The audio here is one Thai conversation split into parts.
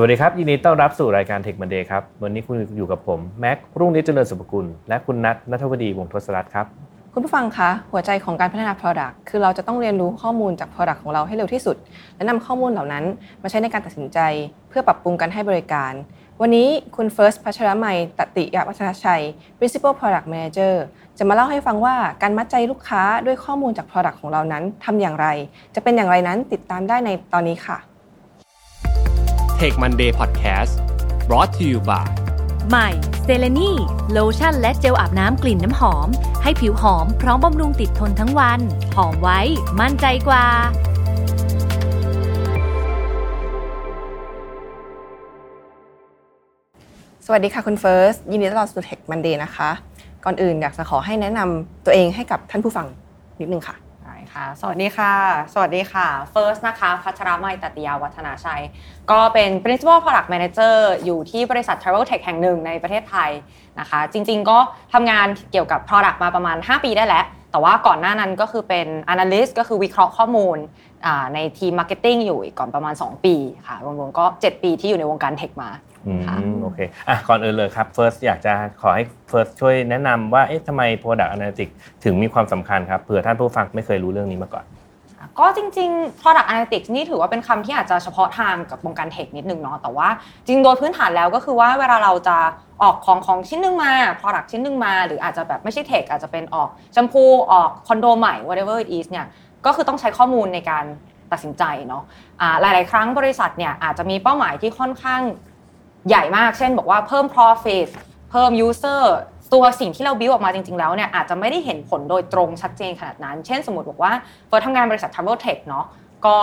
สวัสดีครับ ยินดีต้อนรับสู่รายการ Tech Monday ครับ วันนี้คุณอยู่กับผม แม็กรุ่งนิจเจริญสุภกุล และคุณนัทนัทวดีวงทศรัตน์ครับ คุณผู้ฟังคะ หัวใจของการพัฒนา Product คือเราจะต้องเรียนรู้ข้อมูลจาก Product ของเราให้เร็วที่สุด และนำข้อมูลเหล่านั้นมาใช้ในการตัดสินใจ เพื่อปรับปรุงการให้บริการ วันนี้คุณเฟิร์สพัชรมัยตติยวัฒนชัย Principal Product Manager จะมาเล่าให้ฟังว่าการมัดใจลูกค้าด้วยข้อมูลจาก Product ของเรานั้นทำอย่างไร จะเป็นอย่างไรนั้นติดตามได้ในตอนนี้ค่ะ Take Monday Podcast brought to you by ใหม่เซเลนีโลชั่นและเจลอาบน้ำกลิ่นน้ำหอม ให้ผิวหอมพร้อมบำรุงติดทนทั้งวัน หอมไว้มั่นใจกว่า สวัสดีค่ะคุณเฟิร์ส ยินดีต้อนรับสู่ Tech Monday นะคะ ก่อนอื่นอยากจะขอให้แนะนำตัวเองให้กับท่านผู้ฟังนิดนึงค่ะได้ ค่ะ สวัสดีค่ะ สวัสดีค่ะ First นะคะ พัชรมัยตติยาวัฒนาชัย ก็เป็น Principal Product Manager อยู่ที่บริษัท Travel Tech แห่งหนึ่งในประเทศไทยนะคะ จริงๆ ก็ทำงานเกี่ยวกับ Product มาประมาณ 5 ปีได้แล้ว แต่ว่าก่อนหน้านั้นก็คือเป็น Analyst ก็คือวิเคราะห์ข้อมูลในทีม Marketing อยู่ก่อนประมาณ 2 ปีค่ะรวมๆก็ 7 ปีที่อยู่ในวงการเทคมาอโอเคอะก่อนอื่นเลยครับ First อยากจะขอให้ First ช่วยแนะนำว่าเอ๊ะทำไม Product Analytics ถึงมีความสำคัญครับเผื่อท่านผู้ฟังไม่เคยรู้เรื่องนี้มาก่อน ก็จริงๆ product analytics นี่ถือว่าเป็นคำที่อาจจะเฉพาะทางกับวงการเทคนิดนึงเนาะ แต่ว่าจริงโดยพื้นฐานแล้วก็คือว่าเวลาเราจะออกของของชิ้นหนึงมา product ชิ้นหนึงมา หรืออาจจะแบบไม่ใช่เทคอาจจะเป็นออกแชมพูออกคอนโดใหม่ whatever it is เนี่ย ก็คือต้องใช้ข้อมูลในการตัดสินใจเนาะอ่าหลาย ๆ ครั้งบริษัทเนี่ยอาจจะมีเป้าหมายที่ค่อนข้างใหญ่มาก เช่น บอกว่าเพิ่ม profit เพิ่ม user ตัวสิ่งที่เราบิวออกมาจริง ๆ แล้วเนี่ยอาจจะไม่ได้เห็นผลโดยตรงชัดเจนขนาดนั้น เช่นสมมติบอกว่าเฟิร์สทำงานบริษัท travel tech เนาะก็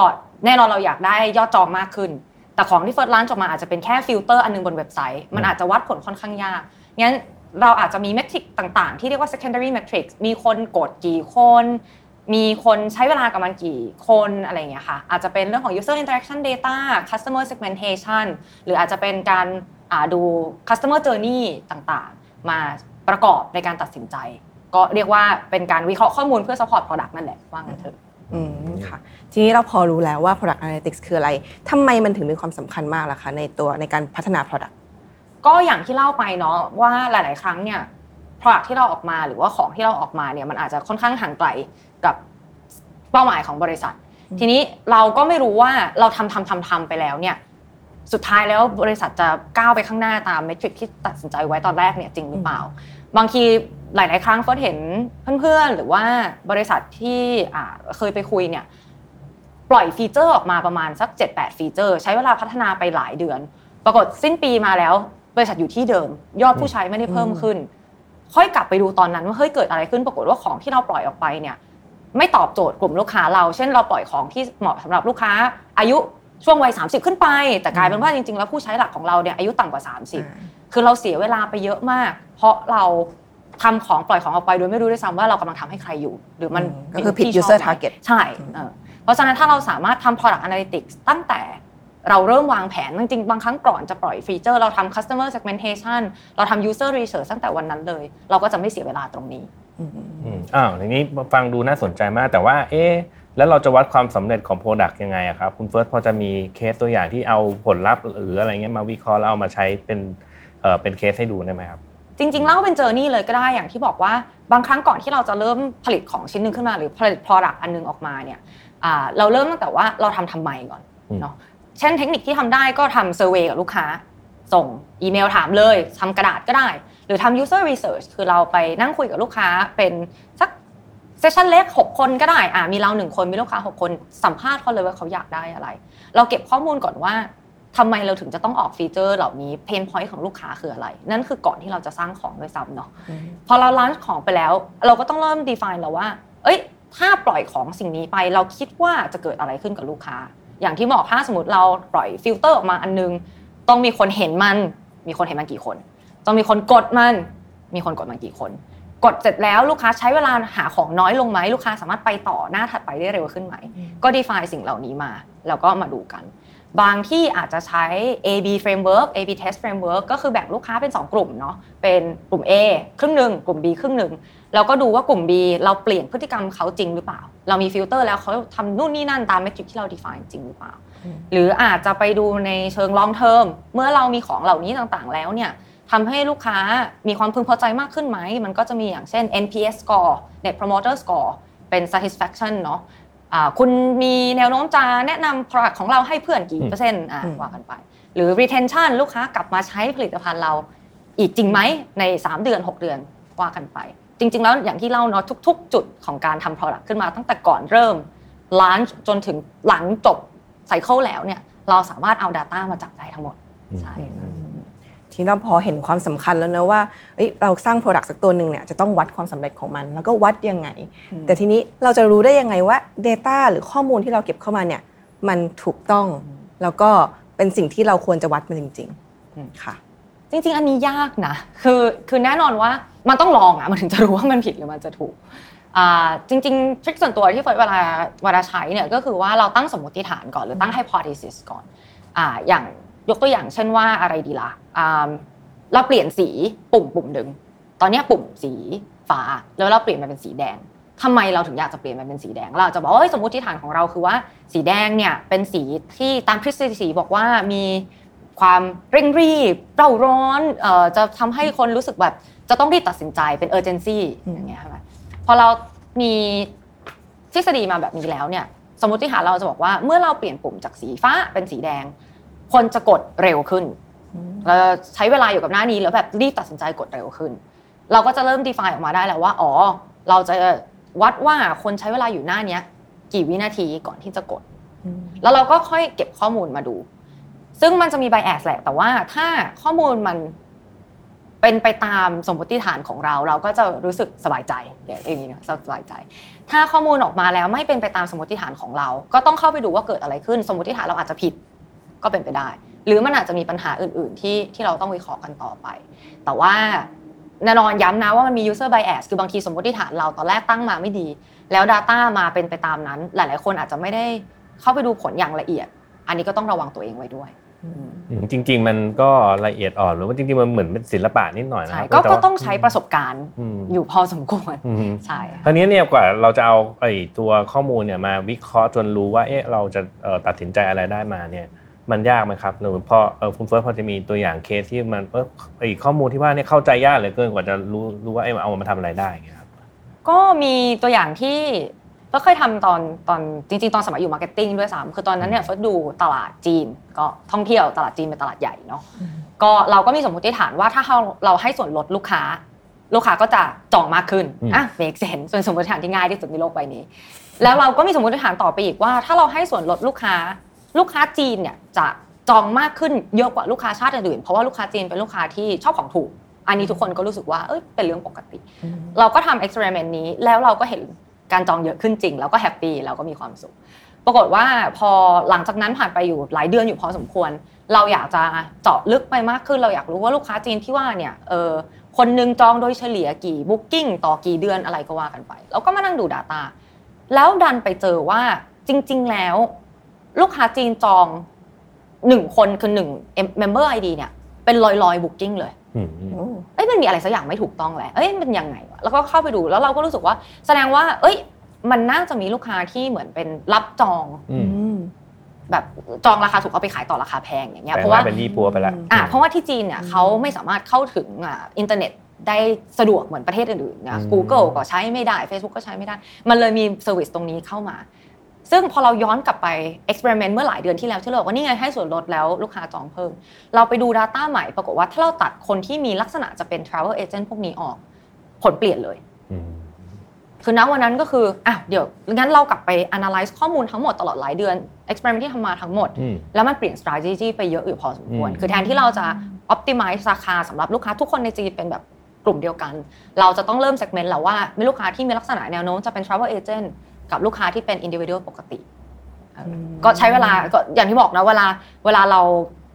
แน่นอนเราอยากได้ยอดจองมากขึ้น แต่ของที่เฟิร์สสร้างออกมาอาจจะเป็นแค่ฟิลเตอร์อันนึงบนเว็บไซต์ มันอาจจะวัดผลค่อนข้างยากงั้นเราอาจจะมี metric ต่างๆ ที่เรียกว่า secondary metrics มีคนกดกี่คน มีคนใช้เวลากับมันกี่คนอะไรอย่างเงี้ยค่ะ อาจจะเป็นเรื่องของ user interaction data customer segmentation หรืออาจจะเป็นการดู customer journey ต่างๆ มา ประกอบในการตัดสินใจ ก็เรียกว่าเป็นการวิเคราะห์ข้อมูลเพื่อ support product นั่นแหละว่างั้นเถอะอืมค่ะทีนี้เราพอรู้แล้วว่า Product Analytics คืออะไรทำไมมันถึงมีความสำคัญมากล่ะคะในตัวในการพัฒนา Product ก็อย่างที่เล่าไปเนาะว่าหลาย ๆ ครั้งเนี่ย product ที่เราออกมาหรือว่าของที่เราออกมาเนี่ยมันอาจจะค่อนข้างห่างไกลกับเป้าหมายของบริษัท ทีนี้เราก็ไม่รู้ว่าเราทำทำทำทำไปแล้วเนี่ย สุดท้ายแล้วบริษัทจะก้าวไปข้างหน้าตาม metric ที่ตัดสินใจไว้ตอนแรกเนี่ยจริงหรือเปล่า บางทีหลาย ๆ ครั้งเฟิร์สเห็นเพื่อนๆ หรือว่าบริษัทที่อ่าเคยไปคุยเนี่ยปล่อย feature ออกมาประมาณสัก 7-8 feature ใช้เวลาพัฒนาไปหลายเดือน ปรากฏสิ้นปีมาแล้ว บริษัทอยู่ที่เดิม ยอดผู้ใช้ไม่ได้เพิ่มขึ้น ค่อยกลับไปดูตอนนั้นว่าเฮ้ยเกิดอะไรขึ้นปรากฏว่าของที่เราปล่อยออกไปเนี่ยไม่ตอบโจทย์กลุ่มลูกค้าเรา เช่นเราปล่อยของที่เหมาะสำหรับลูกค้าอายุ ช่วงวัย30 ขึ้นไป แต่กลายเป็นว่าจริงๆ แล้วผู้ใช้หลักของเราเนี่ยอายุต่ำกว่า 30 คือเราเสียเวลาไปเยอะมาก เพราะเราทำของปล่อยของออกไปโดยไม่รู้ด้วยซ้ำว่าเรากำลังทำให้ใครอยู่ หรือมันอืมก็คือผิดที่ชบ user ไหม target ใช่เออเพราะฉะนั้นถ้าเราสามารถทำ product analytics ตั้งแต่เราเริ่มวางแผนจริงๆ บางครั้งก่อนจะปล่อยฟีเจอร์ เราทำ customer segmentation เราทำ user research ตั้งแต่วันนั้นเลย เราก็จะไม่เสียเวลาตรงนี้อืมอ้าวทีนี้ฟังดูน่าสนใจมากแต่ว่า เอ๊ะ แล้วเราจะวัดความสำเร็จของ product ยังไงอะครับคุณเฟิร์สพอจะมีเคสตัวอย่างที่เอาผลลัพธ์หรืออะไรเงี้ยมาวิเคราะห์แล้วเอามาใช้เป็นเอ่อเป็นเคสให้ดูได้ไหมครับจริงๆเล่าเป็น journey เลยก็ได้อย่างที่บอกว่าบางครั้งก่อนที่เราจะเริ่มผลิตของชิ้นหนึ่งขึ้นมา หรือผลิต product อันหนึ่งออกมาเนี่ยอ่าเราเริ่มตั้งแต่ว่าเราทำทำไมก่อนอืมเนาะเช่นเทคนิคที่ทำได้ก็ทำ survey กับลูกค้า ส่งอีเมลถามเลยทำกระดาษก็ได้ หรือทำ user research คือเราไปนั่งคุยกับลูกค้าเป็นสัก session เล็ก6 คนก็ได้อ่ามีเราหนึ่งคนมีลูกค้า 6 คนสัมภาษณ์เขาเลยว่าเขาอยากได้อะไร เราเก็บข้อมูลก่อนว่าทำไมเราถึงจะต้องออก feature เหล่านี้ pain point ของลูกค้าคืออะไร นั่นคือก่อนที่เราจะสร้างของด้วยซ้ำเนาะพอเรา launch ของไปแล้ว เราก็ต้องเริ่ม define แล้วว่า เอ้ย ถ้าปล่อยของสิ่งนี้ไปเราคิดว่าจะเกิดอะไรขึ้นกับลูกค้า อย่างที่บอกถ้าสมมติเราปล่อยฟิลเตอร์ออกมาอันนึง ต้องมีคนเห็นมัน มีคนเห็นมันกี่คน ต้องมีคนกดมัน มีคนกดมันกี่คน กดเสร็จแล้วลูกค้าใช้เวลาหาของน้อยลงไหมลูกค้าสามารถไปต่อหน้าถัดไปได้เร็วขึ้นไหม ก็ define สิ่งเหล่านี้มา แล้วก็มาดูกัน บางทีอาจจะใช้ A/B framework A/B test framework ก็คือแบ่งลูกค้าเป็น 2 กลุ่มเนาะเป็นกลุ่ม A ครึ่งหนึ่งกลุ่ม B ครึ่งหนึ่งแล้วก็ดูว่ากลุ่ม B เราเปลี่ยนพฤติกรรมเขาจริงหรือเปล่า เรามีฟิลเตอร์แล้วเขาทำนู่นนี่นั่นตาม metric ที่เรา define จริงหรือเปล่า หรืออาจจะไปดูในเชิง long term เมื่อเรามีของเหล่านี้ต่างๆ แล้วเนี่ย ทำให้ลูกค้ามีความพึงพอใจมากขึ้นไหม มันก็จะมีอย่างเช่น NPS score Net Promoter Score เป็น satisfaction เนาะอ่าคุณมีแนวโน้มจะแนะนำ product ของเราให้เพื่อนกี่เปอร์เซ็นต์อะอืมว่ากันไป หรือ retention ลูกค้ากลับมาใช้ผลิตภัณฑ์เราอีกจริงไหมใน 3 เดือน 6 เดือนว่ากันไป จริง ๆ แล้วอย่างที่เล่าเนาะทุก ๆ จุดของการทำ product ขึ้นมาตั้งแต่ก่อนเริ่ม launch จนถึงหลังจบไซเคิลแล้วเนี่ยเราสามารถเอา Data มาจับได้ทั้งหมดใช่ค่ะ ทีนี้เราพอเห็นความสำคัญแล้วนะว่าเอ้ยเราสร้าง Product สักตัวหนึ่งเนี่ยจะต้องวัดความสำเร็จของมัน แล้วก็วัดยังไง แต่ทีนี้เราจะรู้ได้ยังไงว่า Data หรือข้อมูลที่เราเก็บเข้ามาเนี่ยมันถูกต้องแล้วก็เป็นสิ่งที่เราควรจะวัดมันจริงอืมๆค่ะ จริง ๆ อันนี้ยากนะคือคือแน่นอนว่ามันต้องลองอะมันถึงจะรู้ว่ามันผิดหรือมันจะถูกอ่าจริงๆทริคส่วนตัวที่เฟิร์สเวลาเวลาใช้เนี่ยก็คือว่าเราตั้งสมมติฐานก่อนหรือตั้ง hypothesis ก่อนอ่าอย่าง ยกตัวอย่างเช่นว่าอะไรดีละอ่าเราเปลี่ยนสีปุ่มปุ่มหนึ่งตอนนี้ปุ่มสีฟ้าแล้วเราเปลี่ยนมาเป็นสีแดงทำไมเราถึงอยากจะเปลี่ยนมาเป็นสีแดง เราจะบอกว่าเฮ้ยสมมติฐานของเราคือว่าสีแดงเนี่ยเป็นสีที่ตามทฤษฎีสีบอกว่ามีความเร่งรีบเร่าร้อนเอ่อจะทำให้คนรู้สึกแบบจะต้องรีบตัดสินใจเป็น urgency อืมอย่างเงี้ยใช่ไหมพอเรามีทฤษฎีมาแบบนี้แล้วเนี่ยสมมติฐานเราจะบอกว่าเมื่อเราเปลี่ยนปุ่มจากสีฟ้าเป็นสีแดง คนจะกดเร็วขึ้นเราใช้เวลาอยู่กับหน้านี้แล้วแบบรีบตัดสินใจกดเร็วขึ้น เราก็จะเริ่ม define ออกมาได้แล้วว่าอ๋อ เราจะวัดว่าคนใช้เวลาอยู่หน้าเนี้ยกี่วินาทีก่อนที่จะกด แล้วเราก็ค่อยเก็บข้อมูลมาดู ซึ่งมันจะมี bias แหละ แต่ว่าถ้าข้อมูลมันเป็นไปตามสมมติฐานของเรา เราก็จะรู้สึกสบายใจอย่างนี้นะสบายใจ ถ้าข้อมูลออกมาแล้วไม่เป็นไปตามสมมติฐานของเรา ก็ต้องเข้าไปดูว่าเกิดอะไรขึ้น สมมติฐานเราอาจจะผิด ก็เป็นไปได้ หรือมันอาจจะมีปัญหาอื่น ๆ ที่ที่เราต้องวิเคราะห์กันต่อไป แต่ว่าแน่นอนย้ำนะว่ามันมี user bias คือบางทีสมมติฐานเราตอนแรกตั้งมาไม่ดี แล้ว Data มาเป็นไปตามนั้น หลาย ๆ คนอาจจะไม่ได้เข้าไปดูผลอย่างละเอียด อันนี้ก็ต้องระวังตัวเองไว้ด้วยอืมจริง ๆ มันก็ละเอียดอ่อนหรือว่าจริง ๆ มันเหมือนเป็นศิลปะนิดหน่อยนะใช่ครับก็แต่ก็ว่าต้องใช้ประสบการณ์อืมอยู่พอสมควรอืมใช่คราวนี้เนี่ยกว่าเราจะเอาไอ้ตัวข้อมูลเนี่ยมาวิเคราะห์จนรู้ว่าเอ๊ะเราจะเอ่อตัดสินใจอะไรได้มาเนี่ย มันยากไหมครับหรือพอเออคุณเฟิร์สพอจะมีตัวอย่างเคสที่มันเออไอ้ข้อมูลที่ว่าเนี่ยเข้าใจยากเหลือเกินกว่าจะรู้รู้ว่าเอ้เอามาทำอะไรได้อย่างเงี้ยครับก็มีตัวอย่างที่ก็เคยทำตอนตอนจริงๆตอนสมัยอยู่ marketing ด้วยซ้ำคือตอนนั้นเนี่ยเฟิร์สดูตลาดจีน ก็ท่องเที่ยวตลาดจีนเป็นตลาดใหญ่เนาะก็เราก็มีสมมติฐานว่าถ้าเราเราให้ส่วนลดลูกค้า ลูกค้าก็จะจองมากขึ้นอืมอะ make sense ส่วนสมมติฐานที่ง่ายที่สุดในโลกใบนี้ แล้วเราก็มีสมมติฐานต่อไปอีกว่า ถ้าเราให้ส่วนลดลูกค้า ลูกค้าจีนเนี่ยจะจองมากขึ้นเยอะกว่าลูกค้าชาติอื่นๆเพราะว่าลูกค้าจีนเป็นลูกค้าที่ชอบของถูก อันนี้ทุกคนก็รู้สึกว่าเอ้ยเป็นเรื่องปกติ เราก็ทำ experiment นี้แล้วเราก็เห็นการจองเยอะขึ้นจริง แล้วก็ happy เราก็มีความสุข ปรากฏว่าพอหลังจากนั้นผ่านไปอยู่หลายเดือนอยู่พอสมควร เราอยากจะเจาะลึกไปมากขึ้น เราอยากรู้ว่าลูกค้าจีนที่ว่าเนี่ยเออคนหนึ่งจองโดยเฉลี่ยกี่ booking ต่อกี่เดือนอะไรก็ว่ากันไปเราก็มานั่งดู Data แล้วดันไปเจอว่าจริง ๆ แล้ว ลูกค้าจีนจองหนึ่งคนคือหนึ่ง member ID เนี่ย เป็นร้อยร้อย booking เลยอืมเอ้ยมันมีอะไรสักอย่างไม่ถูกต้องแหละเอ้ยมันเป็นยังไงวะแล้วก็เข้าไปดูแล้วเราก็รู้สึกว่า แสดงว่า เอ้ย มันน่าจะมีลูกค้าที่เหมือนเป็นรับจองอืมแบบจองราคาถูกเอาไปขายต่อราคาแพงอย่างเงี้ยแต่เพราะว่าว่าเป็นยี่ปั๊วไปแล้วอ่าเพราะว่าที่จีนเนี่ยเขาไม่สามารถเข้าถึงอ่าอินเทอร์เน็ตได้สะดวกเหมือนประเทศอื่นๆนะอืม Google ก็ใช้ไม่ได้ Facebook ก็ใช้ไม่ได้ มันเลยมี service ตรงนี้เข้ามา ซึ่งพอเราย้อนกลับไป experiment เมื่อหลายเดือนที่แล้วที่เราบอกว่านี่ไงให้ส่วนลดแล้วลูกค้าจองเพิ่ม เราไปดู Data ใหม่ปรากฏว่าถ้าเราตัดคนที่มีลักษณะจะเป็น Travel Agent พวกนี้ออกผลเปลี่ยนเลยอืมคือณวันนั้นก็คืออะเดี๋ยวงั้นเรากลับไป analyze ข้อมูลทั้งหมดตลอดหลายเดือน experiment ที่ทำมาทั้งหมดอืมแล้วมันเปลี่ยน strategy ไปเยอะอยู่พอสมควรอืมคือแทนที่เราจะ optimize ราคาสำหรับลูกค้าทุกคนในจีนเป็นแบบกลุ่มเดียวกัน เราจะต้องเริ่ม segment แล้วว่ามีลูกค้าที่มีลักษณะแนวโน้มจะเป็น travel agent กับลูกค้าที่เป็น individual ปกติเอออมก็ใช้เวลาก็อย่างที่บอกนะเวลาเวลาเรา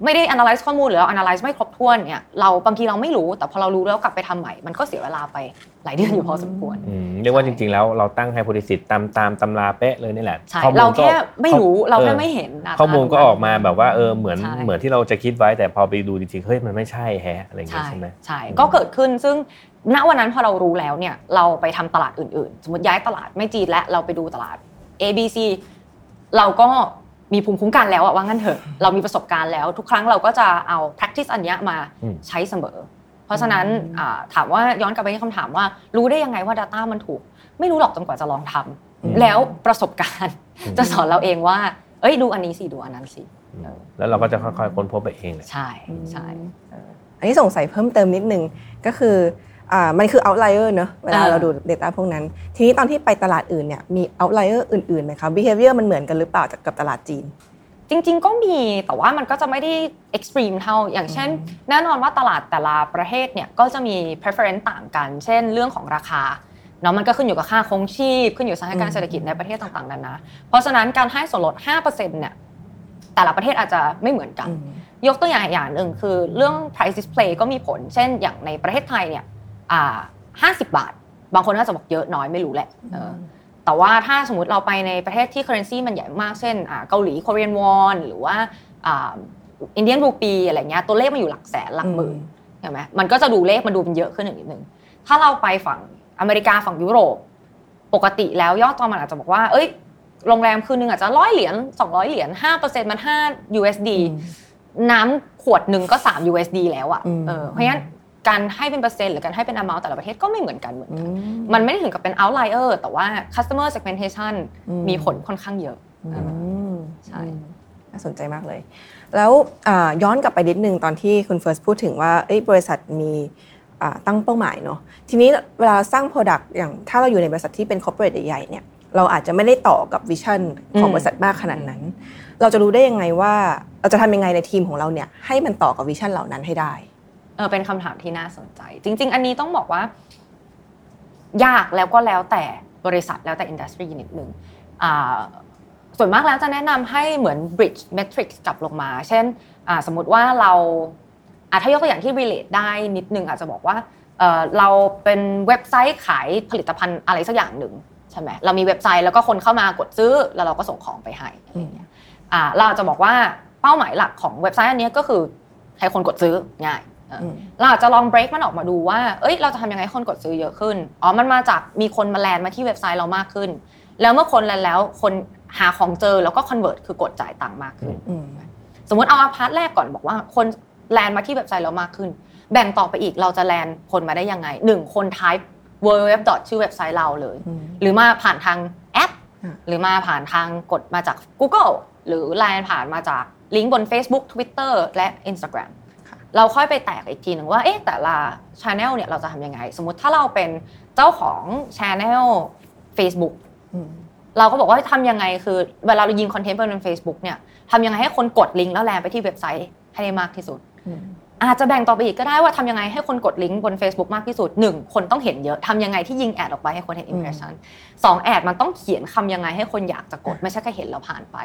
ไม่ได้ analyze ข้อมูลหรือเรา analyze ไม่ครบถ้วนเนี่ยเราบางทีเราไม่รู้แต่พอเรารู้แล้วกลับไปทำใหม่ มันก็เสียเวลาไปหลายเดือนอยู่พอสมควรอืมเรียกว่าจริงๆแล้วเราตั้งไฮโพธีซิสตามตามตำราเป๊ะเลยนี่แหละใช่ข้อมูลเราก็แค่ไม่รู้เราแค่ออไม่เห็น data ข้อมูลก็ตรงนั้นออกมาแบบว่าเออเหมือนใช่เหมือนที่เราจะคิดไว้แต่พอไปดูจริงๆเฮ้ยมันไม่ใช่แฮะอะไรอย่างเงี้ใช่ยใช่ไหมใช่ก็เกิดขึ้นซึ่ง ณวันนั้นพอเรารู้แล้วเนี่ยเราไปทำตลาดอื่นๆ สมมติย้ายตลาดไม่จีนและเราไปดูตลาด A B C เราก็มีภูมิคุ้มกันแล้วอะว่างั้นเถอะเรามีประสบการณ์แล้ว ทุกครั้งเราก็จะเอา practice อันเนี้ยมาอืมใช้เสมอ เพราะฉะนั้นอ่าถามว่าย้อนกลับไปที่คำถามว่า รู้ได้ยังไงว่า Data มันถูก ไม่รู้หรอกจนกว่าจะลองทำอืมแล้วประสบการณ์อืมจะสอนเราเองว่า เอ้ยดูอันนี้สิดูอันนั้นสิแล้วเราก็จะค่อยๆค้นพบไปเองเลยใช่ใช่อันนี้สงสัยเพิ่มเติมนิดนึงก็คืออ่า มันคือ outlier เนอะเวลาอ่าเราดู Data พวกนั้น ทีนี้ตอนที่ไปตลาดอื่นเนี่ยมี outlier อื่นๆไหมคะ behavior มันเหมือนกันหรือเปล่าจากกับตลาดจีน จริง ๆ ก็มีแต่ว่ามันก็จะไม่ได้ extreme เท่าอย่างเช่น แน่นอนว่าตลาดแต่ละประเทศเนี่ยก็จะมี preference ต่างกัน เช่น เรื่องของราคาเนาะมันก็ขึ้นอยู่กับค่าคงชีพ ขึ้นอยู่กับสถานการอืณ์มเศรษฐกิจในประเทศต่างๆนานาเพราะฉะนั้นการให้ส่วนลด 5%เนี่ยแต่ละประเทศอาจจะไม่เหมือนกันอืมยกตัวอย่างอย่างหนึ่งคือเรื่อง price display ก็มีผล เช่นอย่างในประเทศไทยเนี่ย อ่า50บาท บางคนก็จะบอกเยอะน้อยไม่รู้แหละเออแต่ว่าถ้าสมมติเราไปในประเทศที่ currency มันใหญ่มากเช่นอ่าเกาหลี Korean won หรือว่าอินเดียนรูปีอะไรเงี้ยตัวเลขมันอยู่หลักแสนหลักหมื่นใช่ไหมมันก็จะดูเลขมันดูเป็นเยอะขึ้นอีกนิดนึงถ้าเราไปฝั่งอเมริกาฝั่งยุโรป ปกติแล้วยอดจองมันอาจจะบอกว่า เอ้ยโรงแรมคืนนึงอาจจะร้อยเหรียญ200เหรียญ5%มัน5 USD น้ำขวดหนึ่งก็3 USD แล้วอะอืมเออเพราะงั้น การให้เป็นเปอร์เซ็นต์หรือการให้เป็น amount แต่ละประเทศก็ไม่เหมือนกันเหมือนอืกันมมันไม่ได้ถึงกับเป็น outlier แต่ว่า customer segmentation อืมมีผลค่อนข้างเยอะอืมใช่น่าสนใจมากเลย แล้วอ่าย้อนกลับไปนิดนึงตอนที่คุณเฟิร์สพูดถึงว่าเอ้ยบริษัทมีอ่าตั้งเป้าหมายเนาะทีนี้เวลาสร้าง Product อย่างถ้าเราอยู่ในบริษัทที่เป็น corporate ใหญ่ๆเนี่ยเราอาจจะไม่ได้ต่อกับ vision ของอืมบริษัทมากขนาดนั้น เราจะรู้ได้ยังไงว่าเราจะทำยังไงในทีมของเราเนี่ยให้มันต่อกับ vision เหล่านั้นให้ได้เออเป็นคำถามที่น่าสนใจ จริง ๆ อันนี้ต้องบอกว่า ยากแล้วก็แล้วแต่บริษัทแล้วแต่ industry นิดนึงอ่าส่วนมากแล้วจะแนะนำให้เหมือน break metrics กลับลงมา เช่นอ่าสมมติว่าเราอะถ้ายกตัวอย่างที่ relate ได้นิดนึงอาจจะบอกว่าเออเราเป็นเว็บไซต์ขายผลิตภัณฑ์อะไรสักอย่างหนึ่งใช่ไหมเรามีเว็บไซต์แล้วก็คนเข้ามากดซื้อแล้วเราก็ส่งของไปให้อะไรเงี้ยอ่าเราจะบอกว่าเป้าหมายหลักของเว็บไซต์อันนี้ก็คือให้คนกดซื้อง่าย เอออืมเราอาจจะลอง break มันออกมาดูว่า เอ้ย เราจะทำยังไงให้คนกดซื้อเยอะขึ้น อ๋อ มันมาจากมีคนมา land มาที่เว็บไซต์เรามากขึ้น แล้วเมื่อคน land แล้วคนหาของเจอแล้วก็ convert คือกดจ่ายตังค์มากขึ้นอืมสมมติเอา part แรกก่อนบอกว่า คน land มาที่เว็บไซต์เรามากขึ้น แบ่งต่อไปอีกเราจะ land คนมาได้ยังไงหนึ่งคน type www. ชื่อเว็บไซต์เราเลยอืมหรือมาผ่านทางแอปอะหรือมาผ่านทางกดมาจาก Google หรือไลน์ผ่านมาจากลิงก์บน Facebook Twitter และ Instagram เราค่อยไปแตกอีกทีหนึ่งว่าเอ๊ะแต่ละ Channel เนี่ยเราจะทำยังไง สมมุติถ้าเราเป็นเจ้าของ Channel Facebook อืมเราก็บอกว่าทำยังไงคือเวลาเรายิงคอนเทนต์ไปบน Facebook เนี่ยทำยังไงให้คนกดลิงก์แล้วแลนไปที่เว็บไซต์ให้ได้มากที่สุดอืมอาจจะแบ่งต่อไปอีกก็ได้ว่าทำยังไงให้คนกดลิงก์บน Facebook มากที่สุดหนึ่งคนต้องเห็นเยอะทำยังไงที่ยิงแอดออกไปให้คนเห็น impression สองแอดมันต้องเขียนคำยังไงให้คนอยากจะกดไม่ใช่แค่เห็นแล้วผ่านไป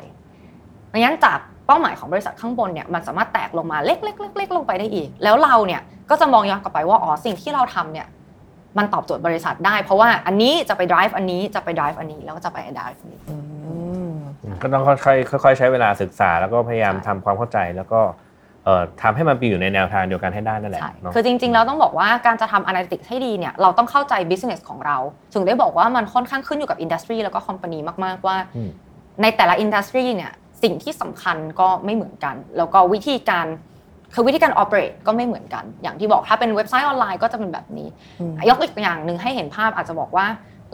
ดังนั้นจาก เป้าหมายของบริษัทข้างบนเนี่ยมันสามารถแตกลงมาเล็กๆๆๆลงไปได้อีก แล้วเราเนี่ยก็จะมองย้อนกลับไปว่าอ๋อสิ่งที่เราทำเนี่ยมันตอบโจทย์บริษัทได้ เพราะว่าอันนี้จะไป drive อันนี้จะไป drive อันนี้แล้วก็จะไป drive อันนี้อืมก็ต้องค่อยๆค่อยๆใช้เวลาศึกษาแล้วก็พยายามใช่ทำความเข้าใจแล้วก็เอ่อทำให้มันไปอยู่ในแนวทางเดียวกันให้ได้นั่นแหละใช่เนาะคือจริงๆ แล้วต้องบอกว่าการจะทำ analytics ให้ดีเนี่ยเราต้องเข้าใจ business ของเรา ถึงได้บอกว่ามันค่อนข้างขึ้นอยู่กับ industry แล้วก็ company มากๆว่าอืมในแต่ละ industry เนี่ย สิ่งที่สำคัญก็ไม่เหมือนกัน แล้วก็วิธีการคือวิธีการ operate ก็ไม่เหมือนกัน อย่างที่บอกถ้าเป็นเว็บไซต์ออนไลน์ก็จะเป็นแบบนี้อืมยกตัวอย่างหนึ่งให้เห็นภาพอาจจะบอกว่า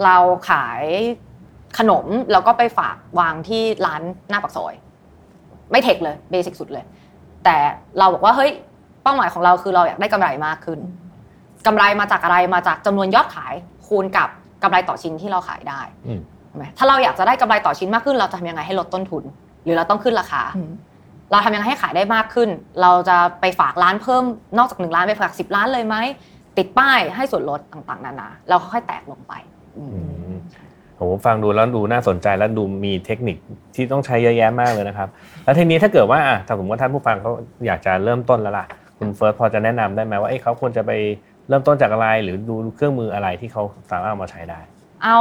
เราขายขนมแล้วก็ไปฝากวางที่ร้านหน้าปากซอย ไม่เทคเลยเบสิกสุดเลย แต่เราบอกว่าเฮ้ยเป้าหมายของเราคือเราอยากได้กำไรมากขึ้นกำไรมาจากอะไรมาจากจำนวนยอดขายคูณกับกำไรต่อชิ้นที่เราขายได้อืมใช่ไหมถ้าเราอยากจะได้กำไรต่อชิ้นมากขึ้น เราจะทำยังไงให้ลดต้นทุน หรือเราต้องขึ้นราคาอืมเราทำยังไงให้ขายได้มากขึ้น เราจะไปฝากร้านเพิ่มนอกจากหนึ่งร้านไปฝากสิบร้านเลยไหมติดป้ายให้ส่วนลดต่างๆนานาเราค่อยๆแตกลงไปอืมอืมโหฟังดูแล้วดูน่าสนใจแล้วดูมีเทคนิคที่ต้องใช้เยอะแยะมากเลยนะครับ แล้วทีนี้ถ้าเกิดว่าอะถ้าสมมติว่าท่านผู้ฟังเขาอยากจะเริ่มต้นแล้วล่ะคุณเฟิร์สพอจะแนะนำได้ไหมว่าเอ้ยเขาควรจะไปเริ่มต้นจากอะไร หรือดูเครื่องมืออะไรที่เขาสามารถเอามาใช้ได้ เอา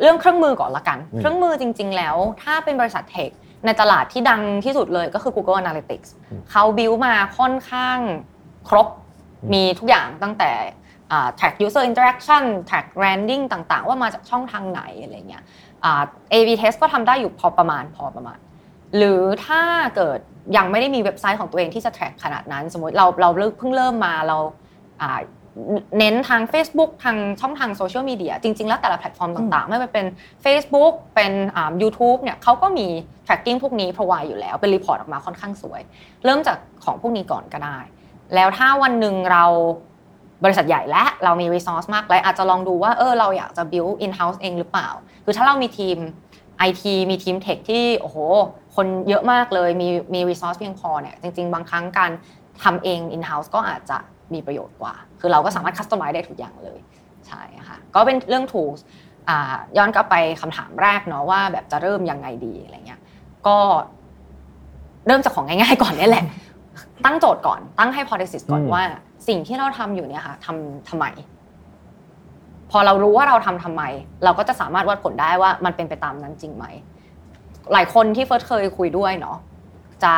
เรื่องเครื่องมือก่อนละกันอืมเครื่องมือจริง ๆ แล้ว ถ้าเป็นบริษัทเทค ในตลาดที่ดังที่สุดเลยก็คือ Google Analytics เขาบิวมาค่อนข้างครบมีทุกอย่างตั้งแต่อ่า track user interaction track branding ต่างๆ ว่ามาจากช่องทางไหนอะไรเงี้ยอ่า A/B test ก็ทำได้อยู่พอประมาณพอประมาณ หรือถ้าเกิดยังไม่ได้มีเว็บไซต์ของตัวเองที่จะ track ขนาดนั้น สมมติเราเราเพิ่งเริ่มมาเราอ่า เน้นทาง Facebook ทางช่องทางโซเชียลมีเดียจริง ๆ แล้วแต่ละแพลตฟอร์มต่างๆ ไม่ว่าเป็น Facebook เป็นอ่า YouTube เนี่ยเขาก็มี tracking พวกนี้ provide อยู่แล้ว เป็น report ออกมาค่อนข้างสวย เริ่มจากของพวกนี้ก่อนก็ได้ แล้วถ้าวันหนึ่งเราบริษัทใหญ่และเรามี resource มากแล้วอาจจะลองดูว่าเออเราอยากจะ build in house เองหรือเปล่า คือถ้าเรามีทีม IT มีทีมเทคที่โอ้โหคนเยอะมากเลยมีมี resource เพียงพอเนี่ยจริง ๆ บางครั้งการทำเอง in house ก็อาจจะ มีประโยชน์กว่า คือเราก็สามารถ customize ได้ทุกอย่างเลยใช่ค่ะก็เป็นเรื่อง tools ย้อนกลับไปคำถามแรกเนาะว่าแบบจะเริ่มยังไงดีอะไรเงี้ยก็เริ่มจากของง่ายๆก่อนนี่แหละ ตั้งโจทย์ก่อนตั้งให้ hypothesis ก่อนว่าสิ่งที่เราทำอยู่เนี่ยค่ะทำทำไม พอเรารู้ว่าเราทำทำไม เราก็จะสามารถวัดผลได้ว่ามันเป็นไปตามนั้นจริงไหม หลายคนที่เฟิร์สเคยคุยด้วยเนาะจะ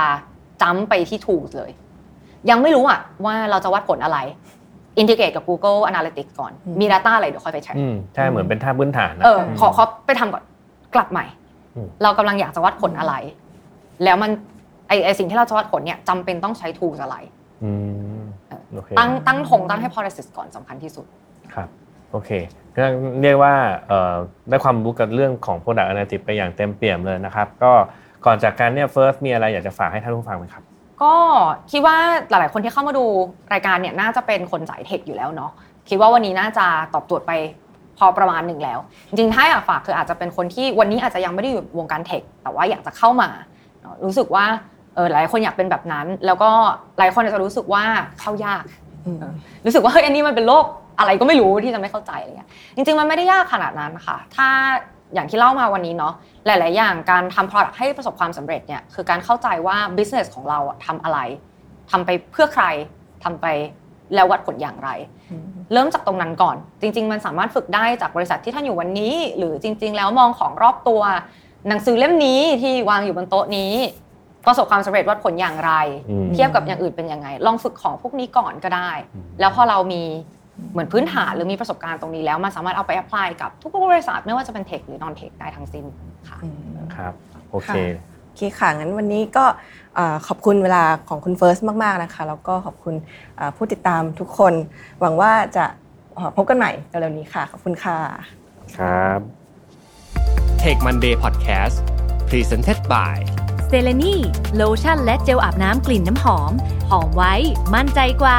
จำไปที่ tools เลย ยังไม่รู้อะว่าเราจะวัดผลอะไรอินทิเกรตกับ Google Analytics ก่อน มี Data อะไรเดี๋ยวค่อยไปแทร็กใช่เหมือนเป็นท่าพื้นฐานนะเออขอขอไปทำก่อนกลับใหม่อืมเรากำลังอยากจะวัดผลอะไร แล้วมันไอไอสิ่งที่เราจะวัดผลเนี่ยจำเป็นต้องใช้ tools อะไรอืมโอเคตั้งตั้งธงตั้งให้ policies ก่อนสำคัญที่สุดครับโอเคก็เรียกว่าเอ่อได้ความรู้กับเรื่องของ Product Analytics ไปอย่างเต็มเปี่ยมเลยนะครับ ก็ก่อนจากการเนี่ย First มีอะไรอยากจะฝากให้ท่านผู้ฟังไหมครับ ก็คิดว่าหลาย ๆ คนที่เข้ามาดูรายการเนี่ยน่าจะเป็นคนสายเทคอยู่แล้วเนาะคิดว่าวันนี้น่าจะตอบโจทย์ไปพอประมาณหนึ่งแล้ว จริงๆถ้าอยากฝากคืออาจจะเป็นคนที่วันนี้อาจจะยังไม่ได้อยู่วงการเทคแต่ว่าอยากจะเข้ามาเนอะรู้สึกว่าเออหลายคนอยากเป็นแบบนั้น แล้วก็หลายคนอาจจะรู้สึกว่าเข้ายากรู้สึกว่าเฮ้ยอันนี้มันเป็นโลกอะไรก็ไม่รู้ที่จะไม่เข้าใจอะไรเงี้ยจริง ๆ มันไม่ได้ยากขนาดนั้นค่ะ ถ้า อย่างที่เล่ามาวันนี้เนาะหลาย ๆ อย่างการทำ product ให้ประสบความสำเร็จเนี่ยคือการเข้าใจว่า business ของเราอะทำอะไรทำไปเพื่อใครทำไปแล้ววัดผลอย่างไร เริ่มจากตรงนั้นก่อน จริง ๆ มันสามารถฝึกได้จากบริษัทที่ท่านอยู่วันนี้ หรือจริง ๆ แล้วมองของรอบตัว หนังสือเล่มนี้ที่วางอยู่บนโต๊ะนี้ ประสบความสำเร็จวัดผลอย่างไรอืมเทียบกับอย่างอื่นเป็นยังไง ลองฝึกของพวกนี้ก่อนก็ได้ แล้วพอเรามี เหมือนพื้นฐานหรือมีประสบการณ์ตรงนี้แล้วมันสามารถเอาไป apply กับทุกบริษัทไม่ว่าจะเป็นเทคหรือ non เทคได้ทั้งสิ้นค่ะครับโอเคค่ะโอเคค่ะงั้นวันนี้ก็เอ่อขอบคุณเวลาของคุณเฟิร์สมาก ๆ นะคะ แล้วก็ขอบคุณเอ่อผู้ติดตามทุกคน หวังว่าจะเอ่อพบกันใหม่เร็วๆนี้ค่ะ ขอบคุณค่ะ ครับ Take Monday Podcast Presented by เซเลนีโลชั่นและเจลอาบน้ำกลิ่นน้ำหอม หอมไว้ มั่นใจกว่า